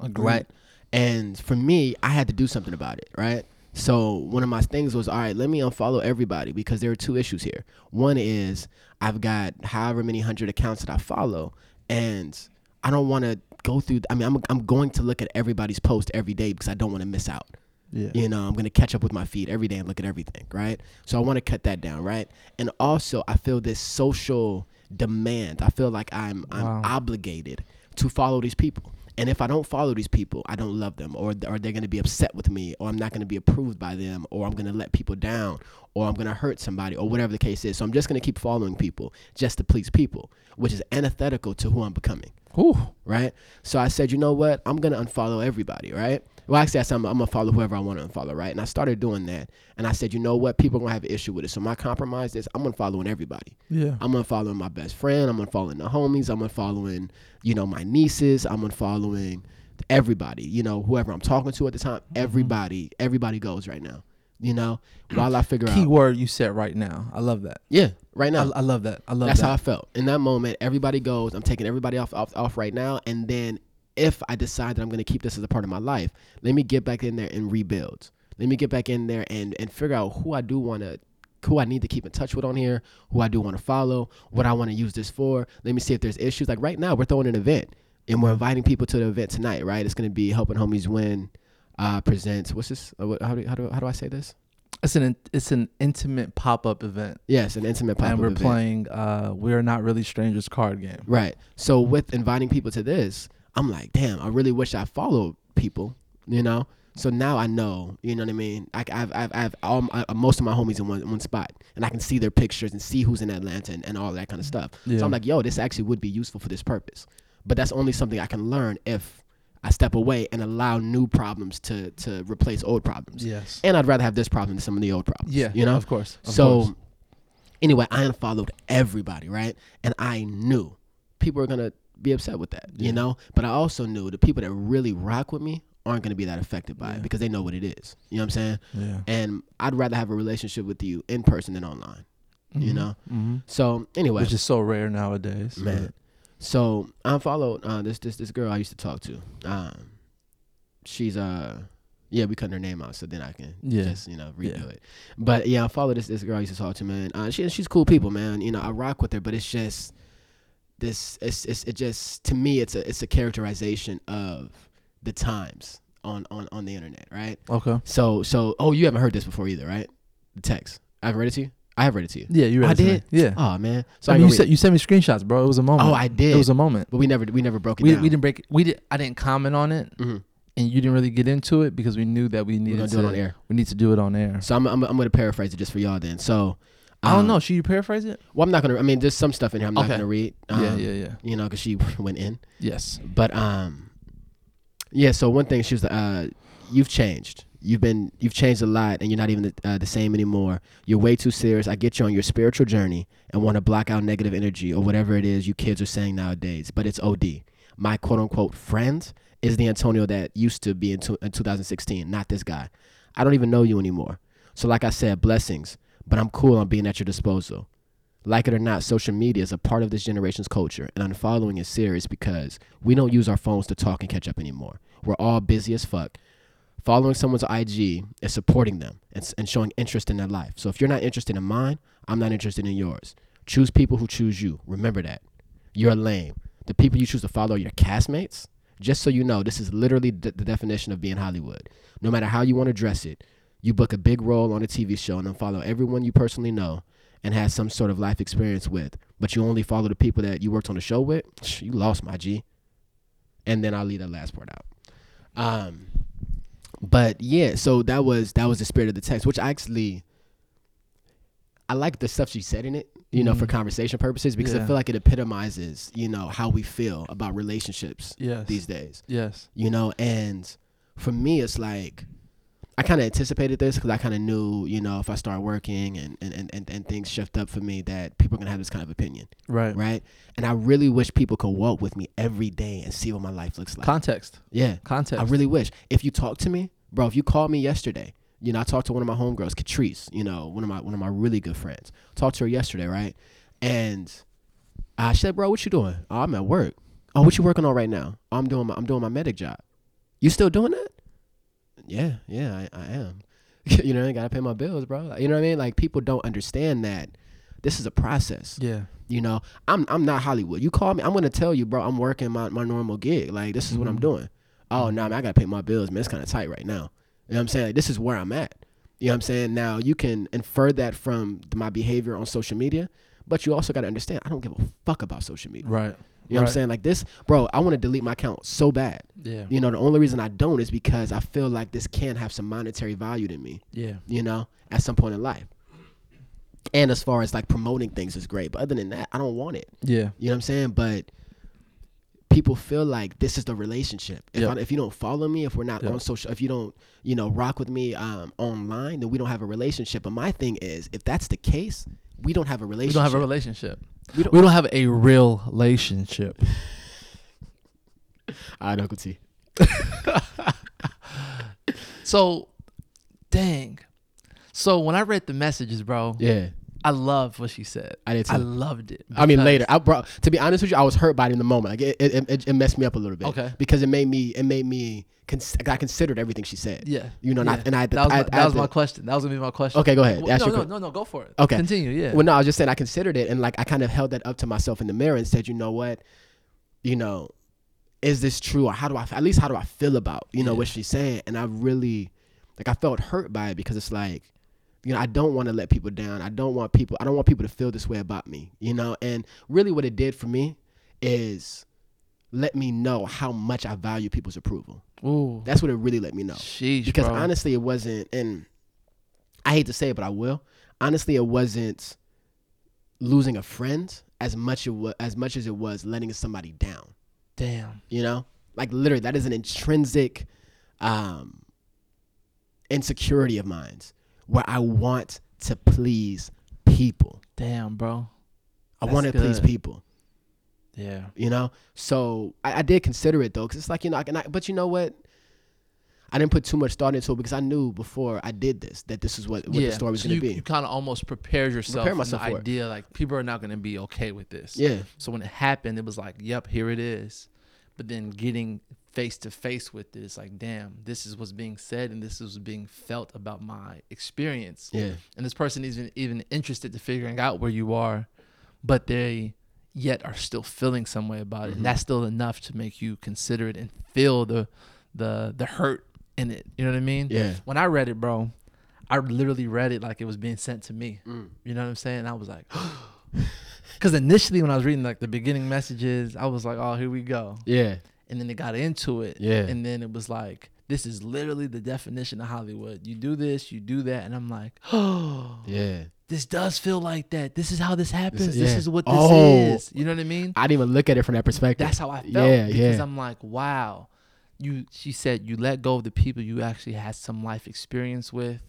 Agreed. right? And for me, I had to do something about it, right? So one of my things was, all right, let me unfollow everybody because there are two issues here. One is I've got however many hundred accounts that I follow, and I don't want to go through. I mean, I'm I'm going to look at everybody's post every day because I don't want to miss out. Yeah. You know, I'm going to catch up with my feed every day and look at everything, right? So I want to cut that down, right? And also, I feel this social demand. I feel like I'm I'm obligated to follow these people. And if I don't follow these people, I don't love them, or or they're going to be upset with me, or I'm not going to be approved by them, or I'm going to let people down, or I'm going to hurt somebody, or whatever the case is. So I'm just going to keep following people just to please people, which is antithetical to who I'm becoming Ooh. right? So I said, you know what? I'm gonna unfollow everybody, right? Well, actually, I said I'm, I'm gonna follow whoever I want to unfollow, right? And I started doing that, and I said, you know what? People are gonna have an issue with it. So my compromise is I'm unfollowing everybody. Yeah. I'm unfollowing my best friend. I'm unfollowing the homies. I'm unfollowing, you know, my nieces. I'm unfollowing everybody. You know, whoever I'm talking to at the time. Mm-hmm. Everybody, everybody goes right now. You know, while I figure Key out, word you said right now. I love that. yeah, right now. I, I love that. I love that. That's that. how I felt in that moment. Everybody goes. I'm taking everybody off, off off right now, and then if I decide that I'm going to keep this as a part of my life, let me get back in there and rebuild. Let me get back in there and and figure out who I do want to. Who I need to keep in touch with on here, who I do want to follow, what I want to use this for. Let me see if there's issues. Like right now, we're throwing an event and we're inviting people to the event tonight. Right? It's going to be helping homies win. Uh, presents. What's this? Uh, what, how do how do how do I say this? It's an it's an intimate pop up event, Yes, an intimate pop up. and we're event. playing uh We're Not Really Strangers card game. Right. So with inviting people to this, I'm like, damn, I really wish I followed people, you know? So now I know, you know what I mean? I, I've, I've, I've all my, most of my homies in one, one spot, and I can see their pictures and see who's in Atlanta and, and all that kind of stuff. Yeah. So I'm like, yo, this actually would be useful for this purpose. But that's only something I can learn if I step away and allow new problems to, to replace old problems. Yes. And I'd rather have this problem than some of the old problems. Yeah. You know? Of course. Of so course. anyway, I unfollowed everybody, right? And I knew people were gonna be upset with that, Yeah. you know. But I also knew the people that really rock with me aren't gonna be that affected by Yeah. it because they know what it is. You know what I'm saying? Yeah. And I'd rather have a relationship with you in person than online. You know. hmm So anyway, Which is so rare nowadays. man. So I unfollowed uh, this this this girl I used to talk to. Um, she's uh. Yeah, we cut her name out, so then I can Yeah. just you know redo Yeah. it. But yeah, I follow this this girl I used to talk to, man. Uh, she she's cool people, man. You know, I rock with her, but it's just this. It's it's it just to me, it's a it's a characterization of the times on on on the internet, right? Okay. So so oh, you haven't heard this before either, right? The text. I've read it to you. I have read it to you. Yeah, you read I it to me. did? Yeah. Oh man, so I I mean, you said you sent me screenshots, bro. It was a moment. Oh, I did. It was a moment. but we never we never broke it We, down. we didn't break. We did. I didn't comment on it, Mhm. and you didn't really get into it because we knew that we needed to do it on air. We need to do it on air. So I'm I'm, I'm gonna paraphrase it just for y'all then. So I don't um, know. Should you paraphrase it? Well, I'm not gonna. I mean, there's some stuff in here I'm not Okay. gonna read. yeah, um, yeah, yeah. You know, because she went in. Yes. But um, yeah. So one thing she was, uh, you've changed. You've been, you've changed a lot, and you're not even the, uh, the same anymore. You're way too serious. I get you on your spiritual journey and want to block out negative energy or whatever it is you kids are saying nowadays. But it's OD. My quote unquote friend is the Antonio that used to be in, two, in 2016, not this guy. I don't even know you anymore. So like I said, blessings. But I'm cool on being at your disposal. Like it or not, social media is a part of this generation's culture, and unfollowing is serious because we don't use our phones to talk and catch up anymore. We're all busy as fuck. Following someone's IG is supporting them and, and showing interest in their life. So if you're not interested in mine, I'm not interested in yours. Choose people who choose you. Remember that. You're lame. The people you choose to follow are your castmates. Just so you know, this is literally d- the definition of being Hollywood. No matter how you want to dress it, you book a big role on a TV show and then follow everyone you personally know and had some sort of life experience with, but you only follow the people that you worked on the show with, you lost my G. And then I'll leave that last part out. Um, but yeah, so that was that was the spirit of the text, which actually I like the stuff she said in it, you know, for Mhm. conversation purposes, because I feel like it epitomizes, you know, how we feel about relationships Yes. these days Yes. you know and for me it's like I kind of anticipated this because I kind of knew, you know, if I start working and, and, and, and, things shift up for me, that people are gonna have this kind of opinion, Right. right? And I really wish people could walk with me every day and see what my life looks like. Context. yeah, Context. I really wish. If you talk to me, bro, if you called me yesterday, you know, I talked to one of my homegirls, Catrice, you know, one of my one of my really good friends. Talked to her yesterday, right? And I said, bro, what you doing? Oh, I'm at work. Oh, what you working on right now? Oh, I'm doing my I'm doing my medic job. You still doing that? Yeah, yeah, I, I am. you know, I gotta pay my bills, bro. You know what I mean? Like people don't understand that this is a process. Yeah. You know, I'm I'm not Hollywood. You call me, I'm gonna tell you, bro. I'm working my, my normal gig. Like this is what I'm Mhm. doing. Oh no, man, I gotta pay my bills, man. It's kind of tight right now. You know what I'm saying? Like, this is where I'm at. You know what I'm saying? Now you can infer that from my behavior on social media, but you also gotta understand I don't give a fuck about social media. Right. You know what I'm saying? Like this, bro. I want to delete my account so bad. Yeah. You know, the only reason I don't is because I feel like this can have some monetary value to me. Yeah. You know, at some point in life. And as far as like promoting things is great, but other than that, I don't want it. Yeah. You know what I'm saying? But people feel like this is the relationship. If, Yeah. I, if you don't follow me, if we're not Yeah. on social, if you don't, you know, rock with me um, online, then we don't have a relationship. But my thing is, if that's the case, we don't have a relationship. We don't have a relationship. We don't- We don't have a real relationship. I don't Uncle T. So, dang. So when I read the messages, bro, Yeah, I loved what she said. I did too. I loved it. I mean, later. I brought. To be honest with you, I was hurt by it in the moment. Like it, it, it, it messed me up a little bit. Okay. Because it made me. It made me. Cons- I considered everything she said. Yeah. You know, and, I, and I, that was, I my, had- I was my question. That was gonna be my question. Okay, go ahead. Well, no, no, no, no, go for it. Okay. Continue. Yeah. Well, no, I was just saying I considered it, and like I kind of held that up to myself in the mirror and said, you know what, you know, is this true, or how do I, at least how do I feel about, you know, Yeah. what she's saying, and I really, like, I felt hurt by it because it's like, you know, I don't want to let people down. I don't want people, I don't want people to feel this way about me, you know, and really what it did for me is let me know how much I value people's approval. Ooh. That's what it really let me know Sheesh, because bro. honestly it wasn't and i hate to say it but i will honestly it wasn't losing a friend as much it wa- as much as it was letting somebody down damn. you know like literally that is an intrinsic um insecurity of mine where i want to please people Damn, bro. i want to please people Yeah. you know so i, I did consider it though because it's like you know I, can, I, but you know what i didn't put too much thought into it because i knew before i did this that this is what, what yeah. the story was so going to be You kind of almost prepared yourself. Prepare for the for it. idea like people are not gonna be okay with this. yeah So when it happened, it was like, yep, here it is. But then getting face to face with it, it's like, damn, this is what's being said and this is what's being felt about my experience. yeah And this person isn't even interested to figuring out where you are, but they yet are still feeling some way about it. Mhm. And that's still enough to make you consider it and feel the the the hurt in it. You know what I mean? yeah When I read it, bro, I literally read it like it was being sent to me. Mm. You know what I'm saying? I was like, because initially when I was reading like the beginning messages, I was like, oh, here we go. yeah And then it got into it. Yeah. And then it was like, this is literally the definition of Hollywood. You do this, you do that. And I'm like, oh, yeah this does feel like that. This is how this happens. This, yeah. is what this Oh. is. You know what I mean? i didn't even look at it from that perspective That's how I felt. Yeah, because yeah. I'm like, wow. You she said you let go of the people you actually had some life experience with.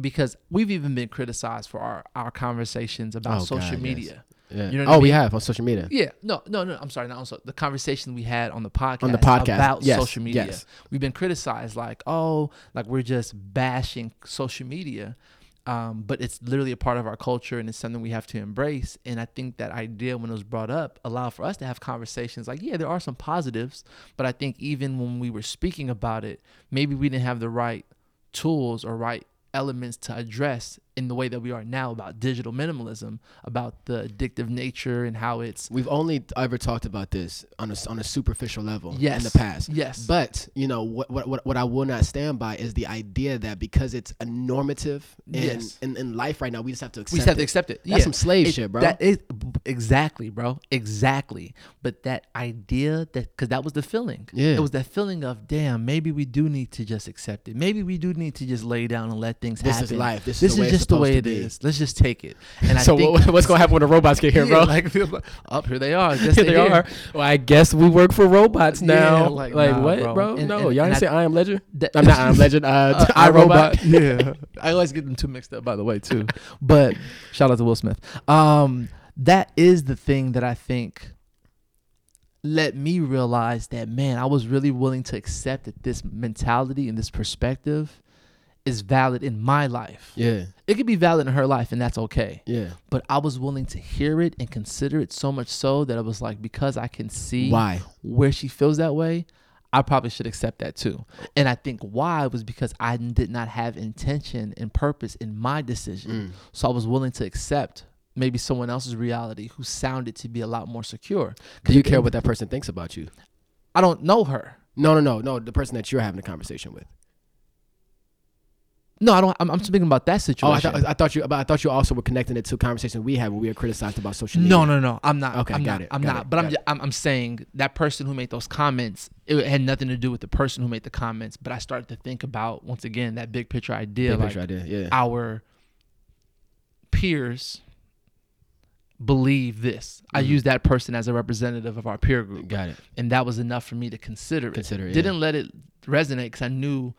Because we've even been criticized for our, our conversations about Oh, social God, yes. media. yeah. You know oh I we have on social media Yeah, no, no, no. I'm sorry, not also the conversation we had on the podcast on the podcast about yes, social media. yes We've been criticized like, oh, like we're just bashing social media, um, but it's literally a part of our culture and it's something we have to embrace. And I think that idea when it was brought up allowed for us to have conversations like, yeah, there are some positives, but I think even when we were speaking about it, maybe we didn't have the right tools or right elements to address in the way that we are now about digital minimalism, about the addictive nature and how it's we've only ever talked about this on a, on a superficial level yes in the past Yes, But you know what, what what what I will not stand by is the idea that because it's a normative in, Yes. in, in life right now, we just have to accept we just have it. to accept it. That's yeah. some slave It- shit, bro. That is exactly, bro. Exactly. But that idea that because that was the feeling. Yeah. It was that feeling of damn. Maybe we do need to just accept it. Maybe we do need to just lay down and let things this happen. This is life. This, This is the is just just the way it is. Let's just take it. And I so what, what's gonna happen when the robots get here, Yeah, bro? like up here they are. I guess here they, they here. are. Well, I guess we work for robots Yeah, now. like, like nah, what, bro. bro? And- no, and- y'all and didn't I- say I am Legend. That- I'm not I am Legend. Uh, uh, iRobot. iRobot. yeah, I always get them too mixed up. By the way, too. But shout out to Will Smith. Um, that is the thing that I think let me realize that man, I was really willing to accept that this mentality and this perspective is valid in my life. Yeah, It could be valid in her life, and that's okay. yeah. But I was willing to hear it and consider it so much so that I was like, because I can see Why? where she feels that way, I probably should accept that too. And I think why was because I did not have intention and purpose in my decision. Mm. So I was willing to accept maybe someone else's reality who sounded to be a lot more secure. Do you care what that person thinks about you? I don't know her. No, no, no, no. The person that you're having a conversation with. No, I don't. I'm, I'm speaking about that Oh, I situation. thought I thought you. But I thought you also were connecting it to a conversation we had where we were criticized about social media. no, no, no. I'm not. Okay, I'm got not, it, I'm got not. it, but I'm, got ju- I'm I'm saying that person who made those comments, it had nothing to do with the person who made the comments. But I started to think about once again that big picture idea, Big like picture idea. Yeah. our peers believe this. I Mhm. use that person as a representative of our peer group, Got it. and that was enough for me to consider it. Consider it. Didn't let it resonate because I knew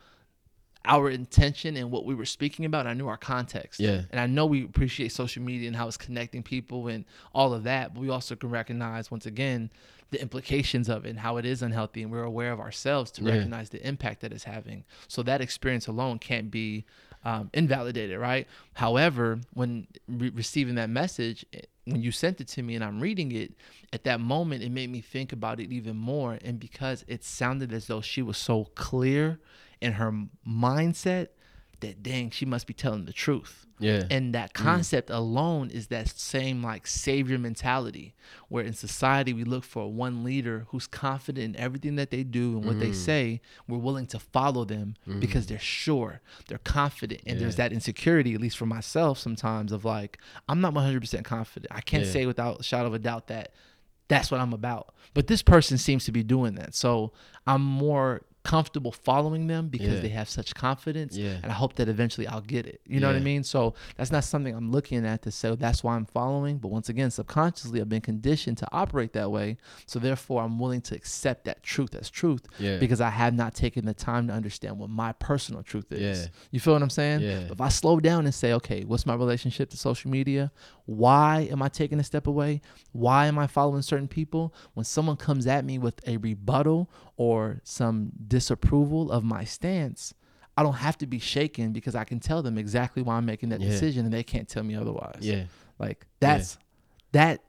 our intention and what we were speaking about. I knew our context. Yeah. And I know we appreciate social media and how it's connecting people and all of that, but we also can recognize once again the implications of it and how it is unhealthy and we're aware of ourselves to Yeah. recognize the impact that it's having. So that experience alone can't be um, invalidated, right? However, when re- receiving that message, eh, when you sent it to me and I'm reading it, at that moment it made me think about it even more. And because it sounded as though she was so clear in her mindset, that dang, she must be telling the truth. Yeah. And that mm. concept alone is that same like savior mentality, where in society we look for one leader who's confident in everything that they do and what they mm. say. We're willing to follow them mm-hmm. because they're sure, they're confident, and there's that insecurity, at least for myself, sometimes of like I'm not 100% confident. I can't Yeah. say without a shadow of a doubt that that's what I'm about. But this person seems to be doing that, so I'm more comfortable following them because Yeah. they have such confidence Yeah. and I hope that eventually I'll get it. You know what I mean? So that's not something I'm looking at to say "Oh, that's why I'm following. But once again, subconsciously, I've been conditioned to operate that way. So therefore, I'm willing to accept that truth as truth because I have not taken the time to understand what my personal truth is. You feel what I'm saying? If I slow down and say, okay, what's my relationship to social media? Why am I taking a step away? Why am I following certain people? When someone comes at me with a rebuttal or some disapproval of my stance, I don't have to be shaken because I can tell them exactly why I'm making that Yeah. decision and they can't tell me otherwise. Yeah. Like that's that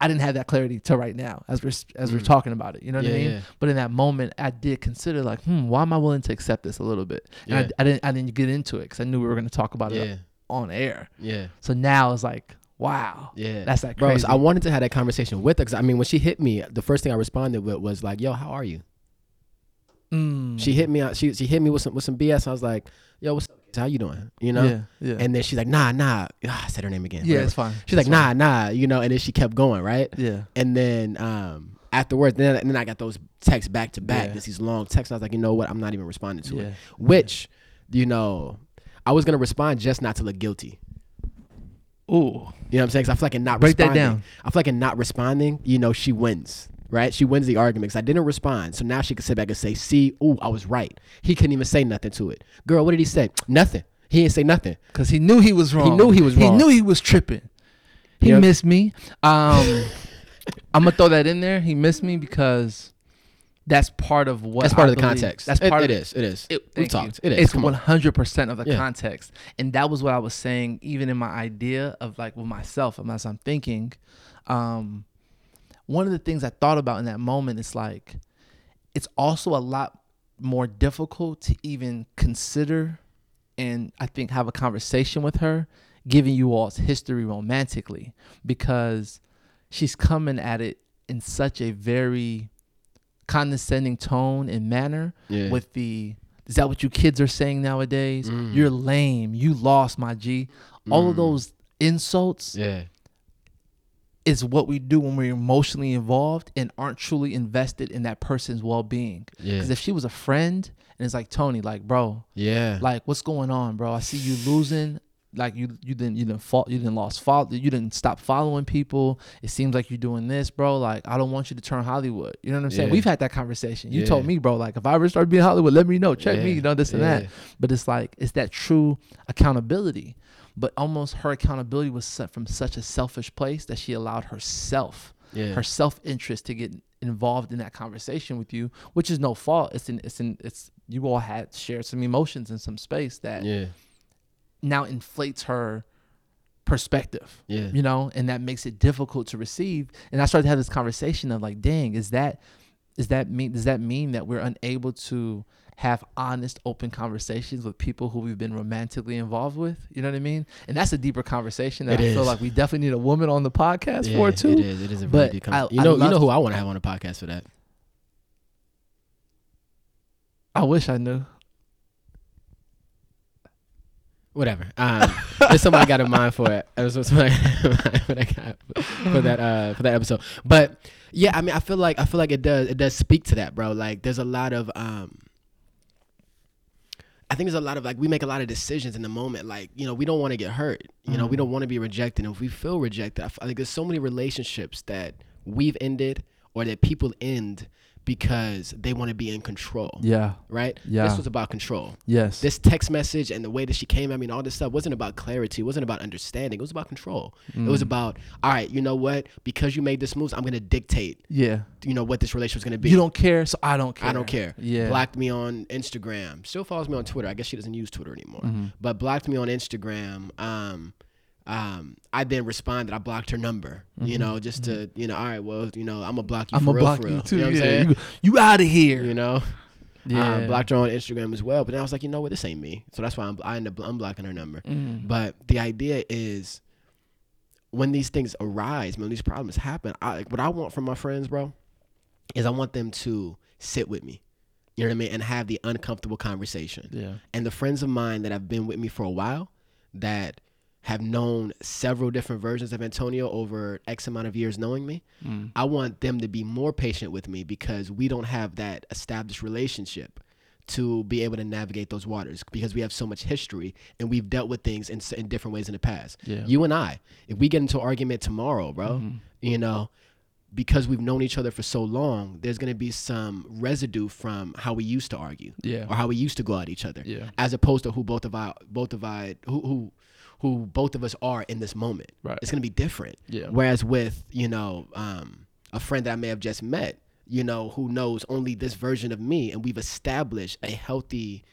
I didn't have that clarity till right now as we're as we're Mm. talking about it. You know what Yeah, I mean? yeah. But in that moment, I did consider like, hmm, why am I willing to accept this a little bit? And Yeah. I, I didn't I didn't get into it because I knew we were going to talk about Yeah. it on air. Yeah. So now it's like, wow, Yeah. that's like Bro, so I wanted to have that conversation with her because I mean, when she hit me, the first thing I responded with was like, "Yo, how are you?" Mm. She hit me out. She she hit me with some with some BS. I was like, "Yo, what's up? How you doing?" You know. yeah, yeah, And then she's like, "Nah, nah." Ah, I said her name again. yeah, whatever. it's fine. She's like, fine. "Nah, nah." You know. And then she kept going, right? Yeah, And then um afterwards, then and then I got those texts back to back. Yeah. Just these long texts. I was like, you know what? I'm not even responding to yeah, it. Which, you know, I was gonna respond just not to look guilty. Ooh, You know what I'm saying? Cause I feel like in not Break that responding, down. I feel like in not responding, you know, she wins, right? She wins the argument because I didn't respond. So now she can sit back and say, "See, ooh, I was right." He couldn't even say nothing to it. Girl, what did he say? Nothing. He didn't say nothing. because he knew he was wrong. He knew he was wrong. He knew he was tripping. He Yep. missed me. Um, I'm gonna throw that in there. He missed me because that's part of what. That's part I of the believe- context. That's part it of is. It is. It, we thank you. talked. It is. one hundred percent of the Yeah. context, and that was what I was saying. Even in my idea of like with myself, as I'm thinking, um, one of the things I thought about in that moment is like, it's also a lot more difficult to even consider, and I think have a conversation with her, giving you all's history romantically, because she's coming at it in such a very condescending tone and manner Yeah. with the is that what you kids are saying nowadays? Mm. You're lame. You lost, my G. All of Mm. those insults Yeah. is what we do when we're emotionally involved and aren't truly invested in that person's well-being. Yeah. Because if she was a friend and it's like Tony, like bro, Yeah. like what's going on, bro? I see you losing. Like you you didn't you didn't fall you didn't lost follow you didn't stop following people. It seems like you're doing this, bro. Like I don't want you to turn Hollywood. You know what I'm saying? Yeah. We've had that conversation. You Yeah. told me, bro. Like if I ever start being Hollywood, let me know. Check me. You know this and that. But it's like it's that true accountability. But almost her accountability was set from such a selfish place that she allowed herself Yeah. her self interest to get involved in that conversation with you, which is no fault. It's in it's in it's you all had shared some emotions in some space that yeah. Now inflates her perspective. Yeah. You know, and that makes it difficult to receive. And I started to have this conversation of like, dang, is that is that mean does that mean that we're unable to have honest, open conversations with people who we've been romantically involved with? You know what I mean? And that's a deeper conversation that It I feel like we definitely need a woman on the podcast yeah, for too. It is. It is a But really deep I- conversation. You know, you know who I want to have on the podcast for that. I wish I knew. Whatever. Um, there's somebody I got in mind for it. There's somebody I got in mind for that, uh for that episode. But yeah, I mean, I feel like I feel like it does it does speak to that, bro. Like, there's a lot of um. I think there's a lot of like we make a lot of decisions in the moment. Like you know we don't want to get hurt. You know we Mhm. don't want to be rejected. And if we feel rejected, I f- I think there's so many relationships that we've ended or that people end because they want to be in control. Yeah. Right. Yeah. This was about control Yes. this text message and the way that she came at me and all this stuff wasn't about clarity. It wasn't about understanding. It was about control. It was Mm. about, all right, you know what? Because you made this move, I'm gonna dictate, yeah. you know, what this relationship's gonna be. You don't care, so I don't care. I don't care. Yeah. Blocked me on Instagram. Still follows me on Twitter. I guess she doesn't use Twitter anymore. Mhm. But blocked me on Instagram. Um, um, I then responded. I blocked her number. You Mhm. know, just to, you know, all right, well, you know, I'm gonna block you I'm for gonna real, block for real. you too. You know yeah. You, you out of here. You know. yeah. Um, blocked her on Instagram as well. But then I was like, you know what, this ain't me. So that's why I'm, I ended up unblocking her number. Mm. But the idea is when these things arise, when these problems happen, I, like, what I want from my friends, bro, is I want them to sit with me. You know what I mean? And have the uncomfortable conversation. yeah. And the friends of mine that have been with me for a while that have known several different versions of Antonio over X amount of years knowing me, Mm. I want them to be more patient with me because we don't have that established relationship to be able to navigate those waters because we have so much history and we've dealt with things in, in different ways in the past. Yeah. You and I, if we get into an argument tomorrow, bro, Mhm. you know, because we've known each other for so long, there's going to be some residue from how we used to argue Yeah. or how we used to go at each other Yeah. as opposed to who both of I both of I who who who both of us are in this moment. Right. It's gonna be different. Yeah. Whereas with you know um, a friend that I may have just met, you know, who knows only this version of me, and we've established a healthy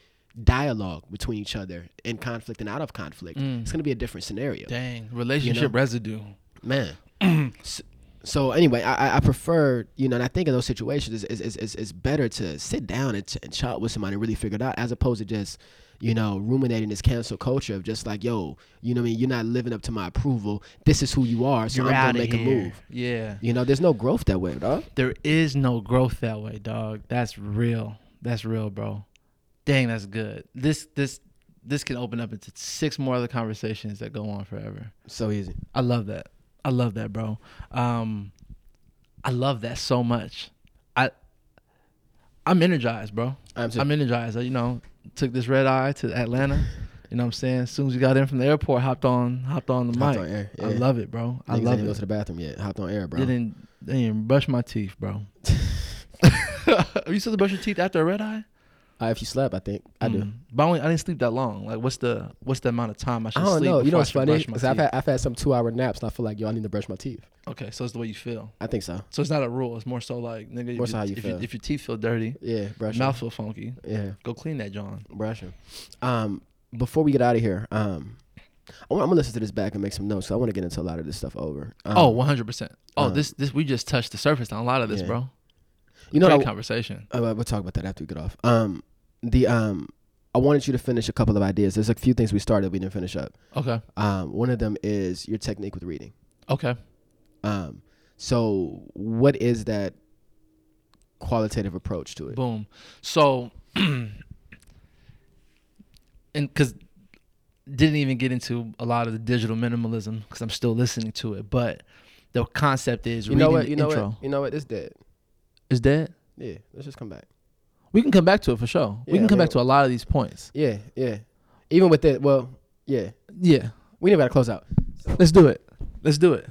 dialogue between each other in conflict and out of conflict. Mm. It's gonna be a different scenario, Dang. Relationship residue. man. so, so anyway, I, I- I prefer, you know, and I think in those situations, it's, it's, it's, it's better to sit down and, ch- and chat with somebody and really figure it out as opposed to just, you know, ruminating this cancel culture of just like, yo, you know what I mean? You're not living up to my approval. This is who you are, so You're I'm gonna make here. a move. Yeah. You know, there's no growth that way, dog. There is no growth that way, dog. That's real. That's real, bro. Dang, that's good. This this this can open up into six more other conversations that go on forever. So easy. I love that. I love that, bro. Um, I love that so much. I I'm energized, bro. I'm I'm energized. You know, took this red eye to Atlanta. You know what I'm saying? As soon as we got in from the airport, hopped on hopped on the Hopped mic. on air, I love it, bro. I Niggas love didn't go to the bathroom yet. Hopped on air, bro. Didn't didn't even brush my teeth, bro. Are you supposed to brush your teeth after a red eye? Uh, if you slept, I think I do. Mm. But I, only, I didn't sleep that long. Like, what's the what's the amount of time I should I don't sleep? know. You know what's funny? Because I've had I've had some two hour naps, and I feel like yo, I need to brush my teeth. Okay, so it's the way you feel. I think so. So it's not a rule. It's more so like nigga. More if, so your- how you if, feel. if your teeth feel dirty, Yeah, brush mouth feel funky, Yeah. go clean that, John. brush 'em. Um, before we get out of here, um, I I'm gonna listen to this back and make some notes. 'cause I want to get into a lot of this stuff over. Um, oh, 100. percent Oh, um, this this we just touched the surface on a lot of this, Yeah. bro. You know, Great what I, conversation. uh, we'll talk about that after we get off. Um, the um, I wanted you to finish a couple of ideas. There's a few things we started we didn't finish up. Okay. Um, one of them is your technique with reading. Okay. Um, so what is that qualitative approach to it? Boom. So, and because didn't even get into a lot of the digital minimalism because I'm still listening to it, but the concept is You know what? You know intro. what? You know what? It's dead. Is dead. Yeah, let's just come back. We can come back to it for sure. we Yeah, can I come mean- back to a lot of these points. Yeah, yeah. Even with it, well, yeah. Yeah, We never got to close out. let's do it. Let's do it.